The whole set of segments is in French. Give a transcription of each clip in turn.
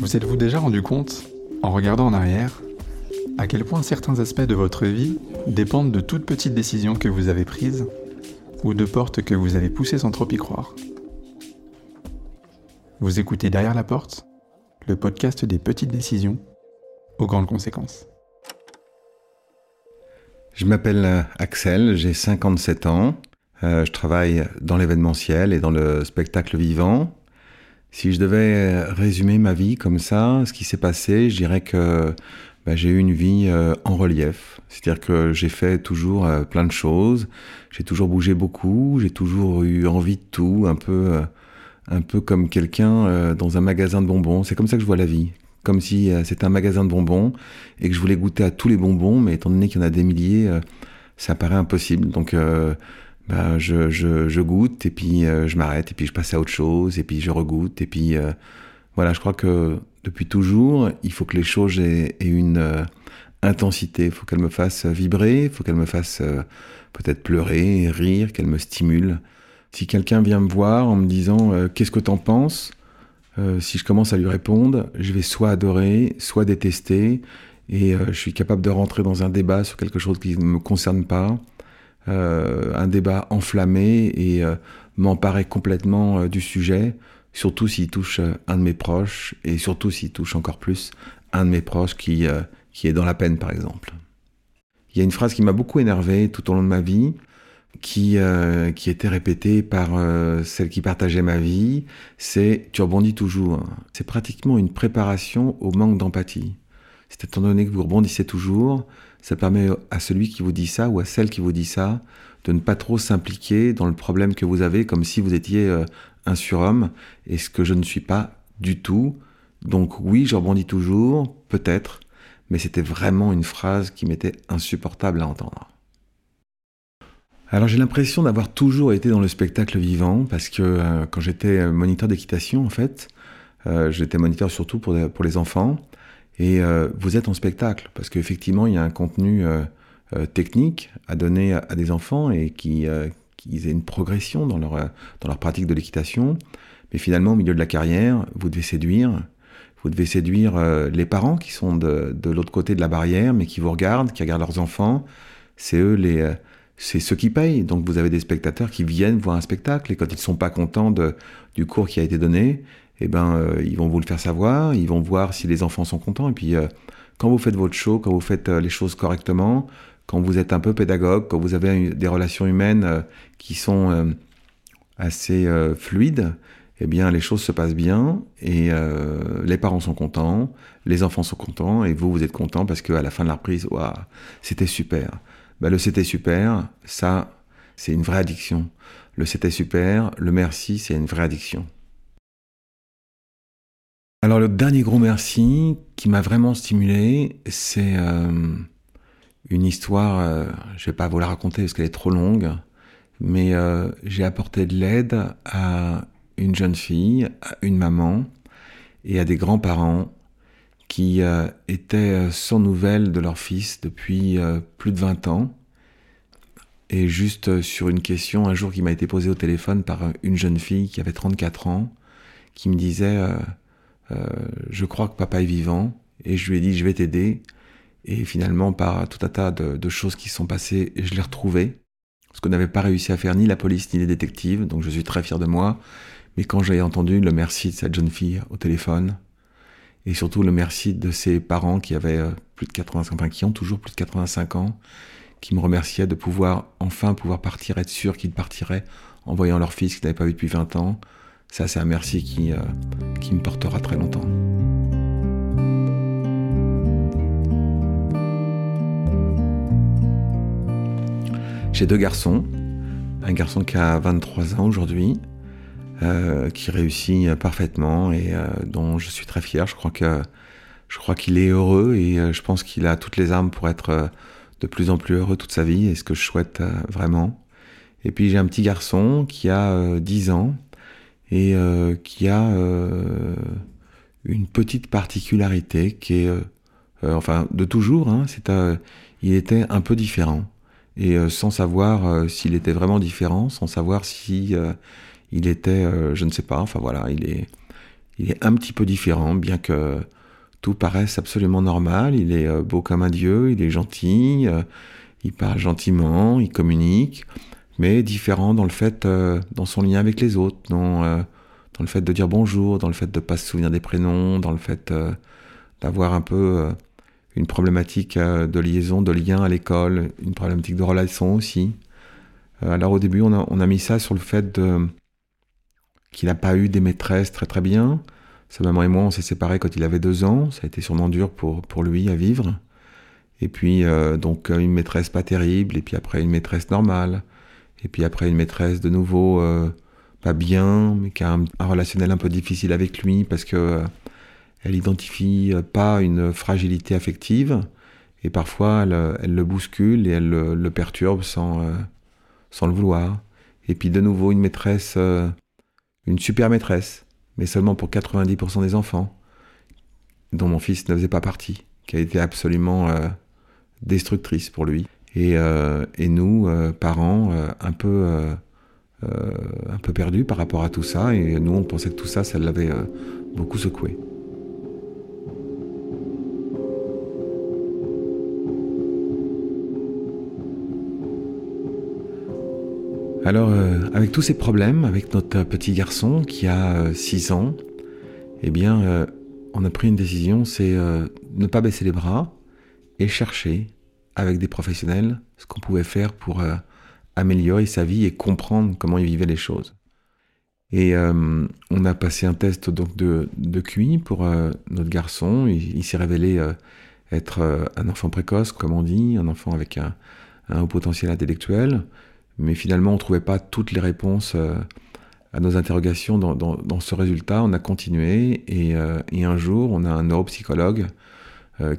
Vous êtes-vous déjà rendu compte, en regardant en arrière, à quel point certains aspects de votre vie dépendent de toutes petites décisions que vous avez prises ou de portes que vous avez poussées sans trop y croire? Vous écoutez Derrière la porte, le podcast des petites décisions aux grandes conséquences. Je m'appelle Axel, j'ai 57 ans. Euh, je travaille dans l'événementiel et dans le spectacle vivant. Si je devais résumer ma vie comme ça, ce qui s'est passé, je dirais que bah, j'ai eu une vie euh, en relief. C'est-à-dire que j'ai fait toujours euh, plein de choses, j'ai toujours bougé beaucoup, j'ai toujours eu envie de tout, un peu, un peu comme quelqu'un dans un magasin de bonbons. C'est comme ça que je vois la vie. Comme si c'était un magasin de bonbons et que je voulais goûter à tous les bonbons, mais étant donné qu'il y en a des milliers, ça paraît impossible. Donc bah, je, goûte et puis euh, je m'arrête et puis je passe à autre chose et puis je regoute et puis euh, voilà, je crois que depuis toujours, il faut que les choses aient, une euh, intensité, il faut qu'elles me fassent vibrer, il faut qu'elles me fassent peut-être pleurer, rire, qu'elles me stimulent. Si quelqu'un vient me voir en me disant qu'est-ce que t'en penses, si je commence à lui répondre, je vais soit adorer, soit détester, et je suis capable de rentrer dans un débat sur quelque chose qui ne me concerne pas. Euh, un débat enflammé et euh, m'emparer complètement euh, du sujet, surtout s'il touche un de mes proches et surtout s'il touche encore plus un de mes proches qui, qui est dans la peine, par exemple. Il y a une phrase qui m'a beaucoup énervé tout au long de ma vie, qui, qui était répétée par celle qui partageait ma vie, c'est tu rebondis toujours. C'est pratiquement une préparation au manque d'empathie. C'est étant donné que vous rebondissez toujours, ça permet à celui qui vous dit ça ou à celle qui vous dit ça de ne pas trop s'impliquer dans le problème que vous avez comme si vous étiez euh, un surhomme et ce que je ne suis pas du tout. Donc oui, je rebondis toujours, peut-être, mais c'était vraiment une phrase qui m'était insupportable à entendre. Alors j'ai l'impression d'avoir toujours été dans le spectacle vivant parce que euh, quand j'étais moniteur d'équitation en fait, euh, j'étais moniteur surtout pour, pour les enfants et euh, vous êtes en spectacle, parce qu'effectivement, il y a un contenu euh, euh, technique à donner à, des enfants et qu'ils aient une progression dans leur, dans leur pratique de l'équitation. Mais finalement, au milieu de la carrière, vous devez séduire. Vous devez séduire les parents qui sont de, de l'autre côté de la barrière, mais qui vous regardent, qui regardent leurs enfants. C'est eux les, c'est ceux qui payent. Donc vous avez des spectateurs qui viennent voir un spectacle et quand ils ne sont pas contents du cours qui a été donné, eh ben, euh, ils vont vous le faire savoir, ils vont voir si les enfants sont contents. Et puis, euh, quand vous faites votre show, quand vous faites euh, les choses correctement, quand vous êtes un peu pédagogue, quand vous avez des relations humaines qui sont assez fluides, eh bien, les choses se passent bien et les parents sont contents, les enfants sont contents et vous, vous êtes content parce qu'à la fin de la reprise, waouh, c'était super. Bah, le c'était super, ça, c'est une vraie addiction. Le c'était super, le merci, c'est une vraie addiction. Alors le dernier gros merci qui m'a vraiment stimulé, c'est euh, une histoire, euh, je vais pas vous la raconter parce qu'elle est trop longue, mais euh, j'ai apporté de l'aide à une jeune fille, à une maman et à des grands-parents qui étaient sans nouvelles de leur fils depuis plus de 20 ans. Et juste sur une question, un jour qui m'a été posée au téléphone par une jeune fille qui avait 34 ans, qui me disait je crois que papa est vivant, et je lui ai dit, je vais t'aider. Et finalement, par tout un tas de, choses qui sont passées, je l'ai retrouvé. Ce qu'on n'avait pas réussi à faire ni la police ni les détectives, donc je suis très fier de moi. Mais quand j'ai entendu le merci de cette jeune fille au téléphone, et surtout le merci de ses parents qui avaient euh, plus de 85, enfin qui ont toujours plus de 85 ans, qui me remerciaient de pouvoir enfin pouvoir partir, être sûr qu'ils partiraient en voyant leur fils qu'ils n'avaient pas vu depuis 20 ans, ça, c'est un merci qui, euh, qui me portera très longtemps. J'ai deux garçons. Un garçon qui a 23 ans aujourd'hui, euh, qui réussit parfaitement et euh, dont je suis très fier. Je crois je crois qu'il est heureux et je pense qu'il a toutes les armes pour être de plus en plus heureux toute sa vie et ce que je souhaite vraiment. Et puis j'ai un petit garçon qui a 10 ans et euh, qui a euh, une petite particularité qui est, euh, enfin, de toujours, hein, c'est, il était un peu différent et sans savoir s'il était vraiment différent, sans savoir si il était, je ne sais pas, enfin voilà, il est, il est un petit peu différent, bien que tout paraisse absolument normal. Il est euh, beau comme un dieu, il est gentil, euh, il parle gentiment, il communique, mais différent dans le fait, euh, dans son lien avec les autres, dans, dans le fait de dire bonjour, dans le fait de ne pas se souvenir des prénoms, dans le fait d'avoir un peu une problématique de liaison, de lien à l'école, une problématique de relation aussi. alors au début, on a, on a mis ça sur le fait qu'il n'a pas eu des maîtresses très très bien. Sa maman et moi, on s'est séparés quand il avait deux ans. Ça a été sûrement dur pour, pour lui à vivre. Et puis, euh, donc, une maîtresse pas terrible, et puis après, une maîtresse normale. Et puis après, une maîtresse de nouveau euh, pas bien, mais qui a un, relationnel un peu difficile avec lui parce que euh, elle identifie pas une fragilité affective. Et parfois, elle, elle le bouscule et elle le, perturbe sans, sans le vouloir. Et puis, de nouveau, une maîtresse une super maîtresse, mais seulement pour 90% des enfants, dont mon fils ne faisait pas partie, qui a été absolument euh, destructrice pour lui. Et, euh, nous, euh, parents, un peu, peu perdus par rapport à tout ça, et nous, on pensait que tout ça, ça l'avait beaucoup secoué. Alors, euh, avec tous ces problèmes, avec notre petit garçon qui a 6 euh, ans, eh bien, euh, on a pris une décision, c'est ne pas baisser les bras et chercher avec des professionnels ce qu'on pouvait faire pour améliorer sa vie et comprendre comment il vivait les choses. Et on a passé un test donc de, QI pour notre garçon. Il, s'est révélé être un enfant précoce, comme on dit, un enfant avec un haut potentiel intellectuel. Mais finalement, on ne trouvait pas toutes les réponses euh, à nos interrogations dans, ce résultat. On a continué euh, et, un jour, on a un neuropsychologue euh,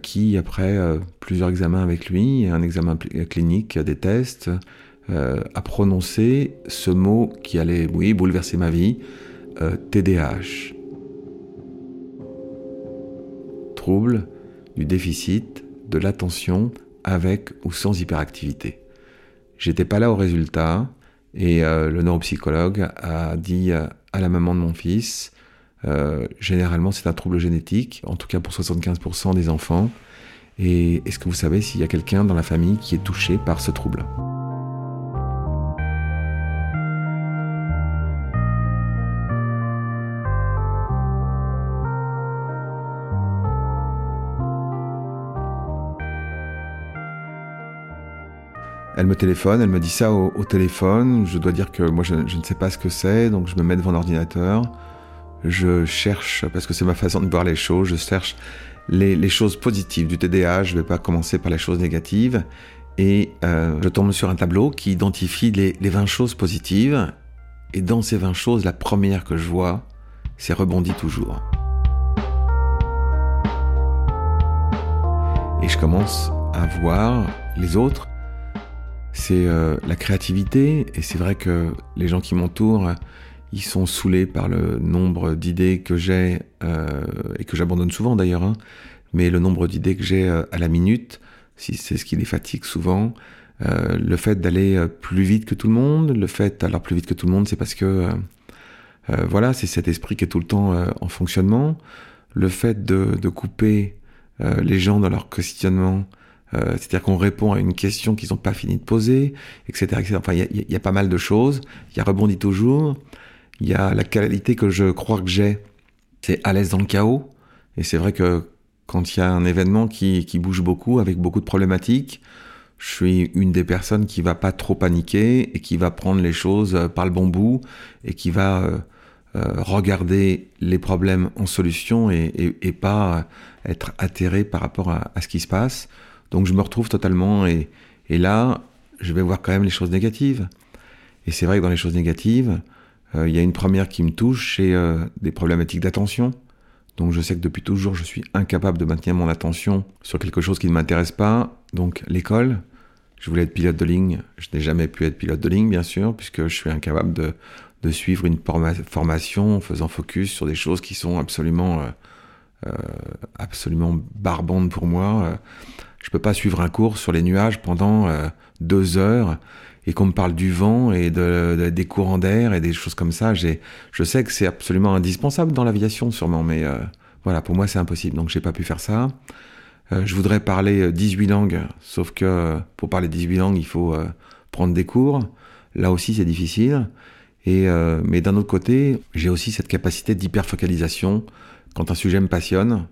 qui, après plusieurs examens avec lui, un examen clinique, des tests, a prononcé ce mot qui allait, oui, bouleverser ma vie, TDAH. Trouble du déficit de l'attention avec ou sans hyperactivité. J'étais pas là au résultat et euh, le neuropsychologue a dit euh, à la maman de mon fils, euh, généralement c'est un trouble génétique, en tout cas pour 75% des enfants. Et est-ce que vous savez s'il y a quelqu'un dans la famille qui est touché par ce trouble? Elle me téléphone, elle me dit ça au, téléphone. Je dois dire que moi, je, ne sais pas ce que c'est, donc je me mets devant l'ordinateur. Je cherche, parce que c'est ma façon de voir les choses, je cherche les, choses positives du TDA. Je ne vais pas commencer par les choses négatives. Et euh, je tombe sur un tableau qui identifie les, les 20 choses positives. Et dans ces 20 choses, la première que je vois, c'est rebondit toujours. Et je commence à voir les autres c'est euh, la créativité. Et c'est vrai que les gens qui m'entourent, ils sont saoulés par le nombre d'idées que j'ai, euh, et que j'abandonne souvent d'ailleurs, hein. mais le nombre d'idées que j'ai euh, à la minute, si c'est ce qui les fatigue souvent. le fait d'aller plus vite que tout le monde, le fait d'aller plus vite que tout le monde, c'est parce que voilà, c'est cet esprit qui est tout le temps en fonctionnement. Le fait de, de couper les gens dans leur questionnement, euh, c'est-à-dire qu'on répond à une question qu'ils n'ont pas fini de poser, etc. etc. Enfin, il y, a pas mal de choses. Il y a rebondi toujours. Il y a la qualité que je crois que j'ai, c'est à l'aise dans le chaos. Et c'est vrai que quand il y a un événement qui, qui, bouge beaucoup, avec beaucoup de problématiques, je suis une des personnes qui va pas trop paniquer et qui va prendre les choses euh, par le bon bout et qui va euh, regarder les problèmes en solution et, et, et pas être atterré par rapport à, à, ce qui se passe. Donc je me retrouve totalement et, là, je vais voir quand même les choses négatives. Et c'est vrai que dans les choses négatives, euh, il y a une première qui me touche, c'est euh, des problématiques d'attention. Donc je sais que depuis toujours, je suis incapable de maintenir mon attention sur quelque chose qui ne m'intéresse pas. Donc l'école, je voulais être pilote de ligne. Je n'ai jamais pu être pilote de ligne, bien sûr, puisque je suis incapable de, suivre une formation en faisant focus sur des choses qui sont absolument, euh, absolument barbantes pour moi. Je peux pas suivre un cours sur les nuages pendant euh, deux heures et qu'on me parle du vent et de, des courants d'air et des choses comme ça, je sais que c'est absolument indispensable dans l'aviation sûrement, mais euh, voilà, pour moi c'est impossible, donc j'ai pas pu faire ça. Euh, je voudrais parler 18 langues, sauf que pour parler 18 langues, il faut prendre des cours. Là aussi, c'est difficile. Et, mais d'un autre côté, j'ai aussi cette capacité d'hyperfocalisation. Quand un sujet me passionne,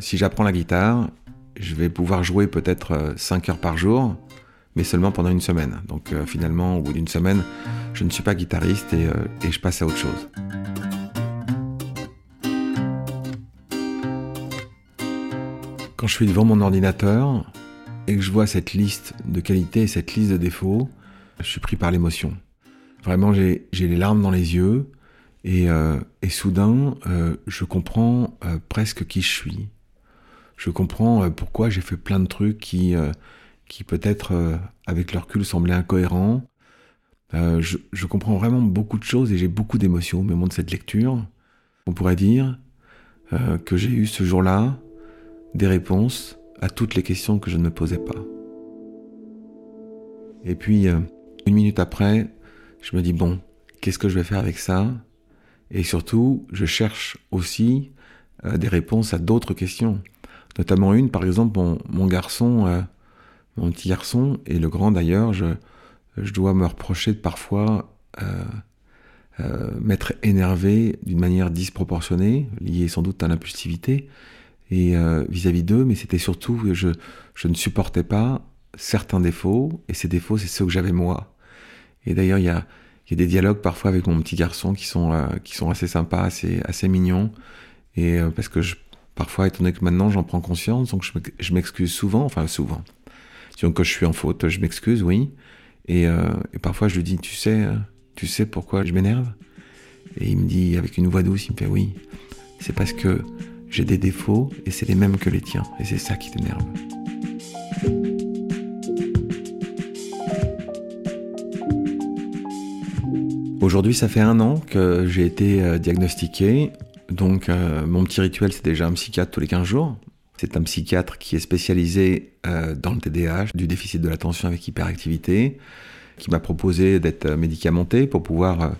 si j'apprends la guitare, je vais pouvoir jouer peut-être 5 heures par jour mais seulement pendant une semaine. Donc euh, finalement, au bout d'une semaine, je ne suis pas guitariste et, euh, et je passe à autre chose. Quand je suis devant mon ordinateur et que je vois cette liste de qualités et cette liste de défauts, je suis pris par l'émotion. Vraiment, j'ai les larmes dans les yeux et, euh, soudain, je comprends presque qui je suis. Je comprends pourquoi j'ai fait plein de trucs qui qui peut-être, euh, avec leur recul, semblaient incohérents. Euh, je, comprends vraiment beaucoup de choses et j'ai beaucoup d'émotions au moment de cette lecture. On pourrait dire euh, que j'ai eu ce jour-là des réponses à toutes les questions que je ne me posais pas. Et puis, une minute après, je me dis, bon, qu'est-ce que je vais faire avec ça? Et surtout, je cherche aussi des réponses à d'autres questions. Notamment une, par exemple, mon garçon mon petit garçon, et le grand d'ailleurs, je, je dois me reprocher de parfois euh, euh, m'être énervé d'une manière disproportionnée, liée sans doute à l'impulsivité, et euh, vis-à-vis d'eux, mais c'était surtout que je, je ne supportais pas certains défauts, et ces défauts, c'est ceux que j'avais moi. Et d'ailleurs, il y a, y a, des dialogues parfois avec mon petit garçon qui sont, qui sont assez sympas, assez, assez mignons, et parce que je, parfois, étant donné que maintenant j'en prends conscience, donc je m'excuse souvent, enfin souvent, donc quand je suis en faute, je m'excuse, oui. Euh, et, parfois je lui dis, tu sais, euh, tu sais pourquoi je m'énerve? Et il me dit avec une voix douce, il me fait oui. C'est parce que j'ai des défauts et c'est les mêmes que les tiens. Et c'est ça qui t'énerve. Aujourd'hui, ça fait un an que j'ai été euh, diagnostiqué. Donc, mon petit rituel, c'est déjà un psychiatre tous les 15 jours. C'est un psychiatre qui est spécialisé euh, dans le TDAH, du déficit de l'attention avec hyperactivité, qui m'a proposé d'être médicamenté pour pouvoir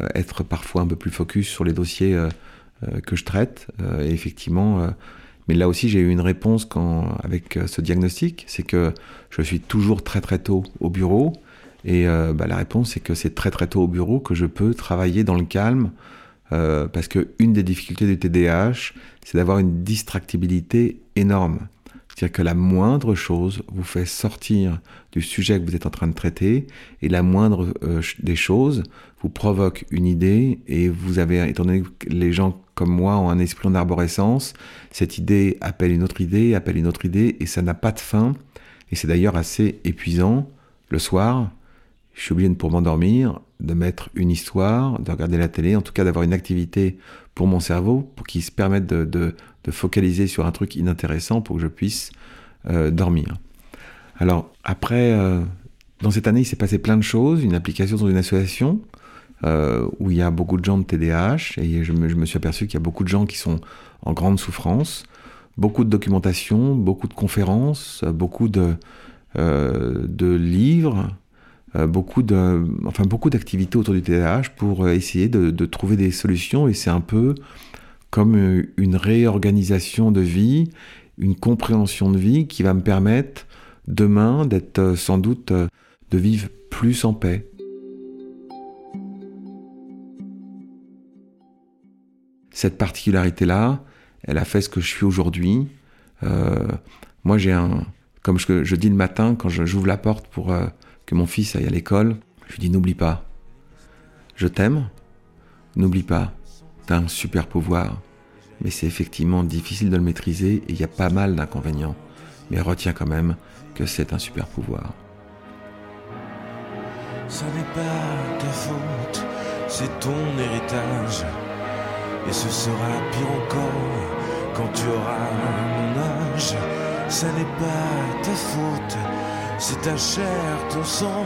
euh, être parfois un peu plus focus sur les dossiers euh, que je traite. et effectivement, mais là aussi j'ai eu une réponse avec ce diagnostic, c'est que je suis toujours très très tôt au bureau. Et bah, la réponse c'est que c'est très très tôt au bureau que je peux travailler dans le calme, euh, parce que une des difficultés du TDAH, c'est d'avoir une distractibilité énorme. C'est-à-dire que la moindre chose vous fait sortir du sujet que vous êtes en train de traiter, et la moindre euh, des choses vous provoque une idée, et vous avez, étant donné que les gens comme moi ont un esprit en arborescence, cette idée appelle une autre idée, appelle une autre idée, et ça n'a pas de fin. Et c'est d'ailleurs assez épuisant le soir. Je suis obligé pour m'endormir de mettre une histoire, de regarder la télé, en tout cas d'avoir une activité pour mon cerveau, pour qu'il se permette de, de, de, focaliser sur un truc inintéressant pour que je puisse euh, dormir. Alors après, euh, dans cette année, il s'est passé plein de choses, une application dans une association euh, où il y a beaucoup de gens de TDAH, et je me, je me suis aperçu qu'il y a beaucoup de gens qui sont en grande souffrance, beaucoup de documentation, beaucoup de conférences, beaucoup de, de livres, beaucoup de, enfin beaucoup d'activités autour du TDAH pour euh, essayer de, trouver des solutions et c'est un peu comme euh, une réorganisation de vie, une compréhension de vie qui va me permettre demain d'être sans doute de vivre plus en paix. Cette particularité-là, elle a fait ce que je suis aujourd'hui. moi, j'ai un, comme je, je, dis le matin quand j'ouvre la porte pour que mon fils aille à l'école, je lui dis n'oublie pas. Je t'aime, n'oublie pas. T'as un super pouvoir, mais c'est effectivement difficile de le maîtriser et il y a pas mal d'inconvénients. Mais retiens quand même que c'est un super pouvoir. Ça n'est pas ta faute, c'est ton héritage. Et ce sera pire encore quand tu auras mon âge. Ça n'est pas ta faute c'est ta chair, ton sang,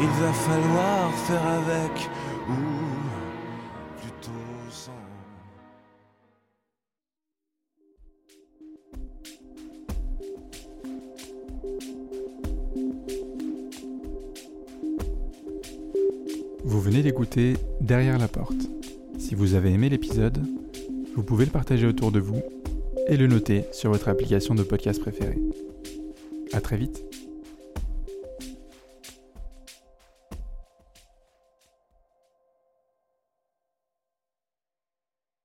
il va falloir faire avec ou plutôt sans. Vous venez d'écouter Derrière la porte. Si vous avez aimé l'épisode, vous pouvez le partager autour de vous et le noter sur votre application de podcast préférée. À très vite.